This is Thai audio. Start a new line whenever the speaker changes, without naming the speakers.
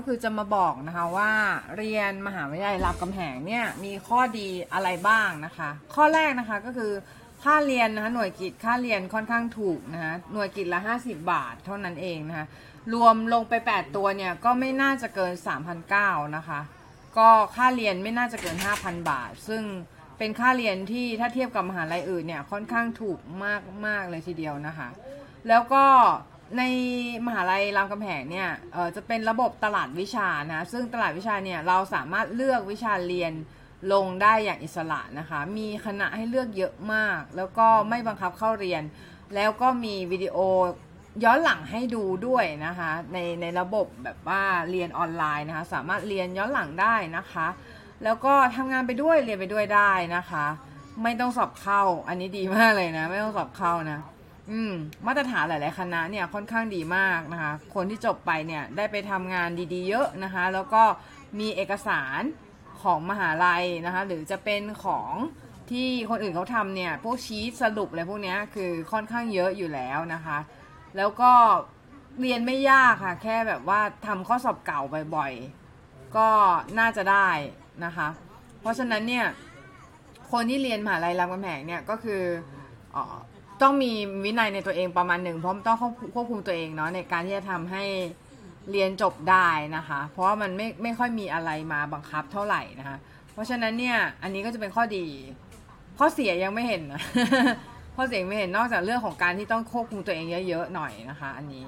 ก็คือจะมาบอกนะคะว่าเรียนมหาวิทยาลัยรามคำแหงเนี่ยมีข้อดีอะไรบ้างนะคะ ข้อแรกนะคะก็คือค่าเรียนนะคะหน่วยกิจค่าเรียนค่อนข้างถูกนะคะหน่วยกิจละ 50 บาทเท่านั้นเองนะคะรวมลงไป 8 ตัวเนี่ยก็ไม่น่าจะเกิน 3,900นะคะ ก็ค่าเรียนไม่น่าจะเกิน 5,000 บาท ซึ่งเป็นค่าเรียนที่ถ้าเทียบกับมหาลัยอื่นเนี่ยค่อนข้างถูกมากมากเลยทีเดียวนะคะ แล้วก็ ในมหาลัยรามคำแหงเนี่ยเอ่อจะเป็นระบบตลาดวิชานะซึ่งตลาดวิชาเนี่ยเราสามารถเลือกวิชาเรียนลงได้อย่างอิสระนะคะ มีคณะให้เลือกเยอะมาก แล้วก็ไม่บังคับเข้าเรียน แล้วก็มีวิดีโอย้อนหลังให้ดูด้วยนะคะ ในในระบบแบบว่าเรียนออนไลน์นะคะ สามารถเรียนย้อนหลังได้นะคะ แล้วก็ทำงานไปด้วยเรียนไปด้วยได้นะคะ ไม่ต้องสอบเข้าอันนี้ดีมากเลยนะ ไม่ต้องสอบเข้านะ อืมมาตรฐานหลาย ๆ คณะเนี่ยค่อนข้างดีมากนะคะ คนที่จบไปเนี่ยได้ไปทำงานดีๆ เยอะนะคะ แล้วก็มีเอกสารของมหาลัยนะคะ หรือจะเป็นของที่คนอื่นเขาทำเนี่ย พวกชีตสรุปอะไรพวกนี้คือค่อนข้างเยอะอยู่แล้วนะคะ แล้วก็เรียนไม่ยากค่ะ แค่แบบว่าทำข้อสอบเก่าบ่อยๆ ก็น่าจะได้นะคะ เพราะฉะนั้นเนี่ย คนที่เรียนมหาลัยรามคำแหงเนี่ยก็คืออ ต้องมีวินัยในตัวเองประมาณหนึ่งเพราะต้องควบคุมตัวเองเนาะในการที่จะทำให้เรียนจบได้นะคะ เพราะว่ามันไม่ไม่ค่อยมีอะไรมาบังคับเท่าไหร่นะคะ เพราะฉะนั้นเนี่ยอันนี้ก็จะเป็นข้อดี ข้อเสียยังไม่เห็นนะข้อเสียยังไม่เห็นนอกจากเรื่องของการที่ต้องควบคุมตัวเองเยอะๆหน่อยนะคะ อันนี้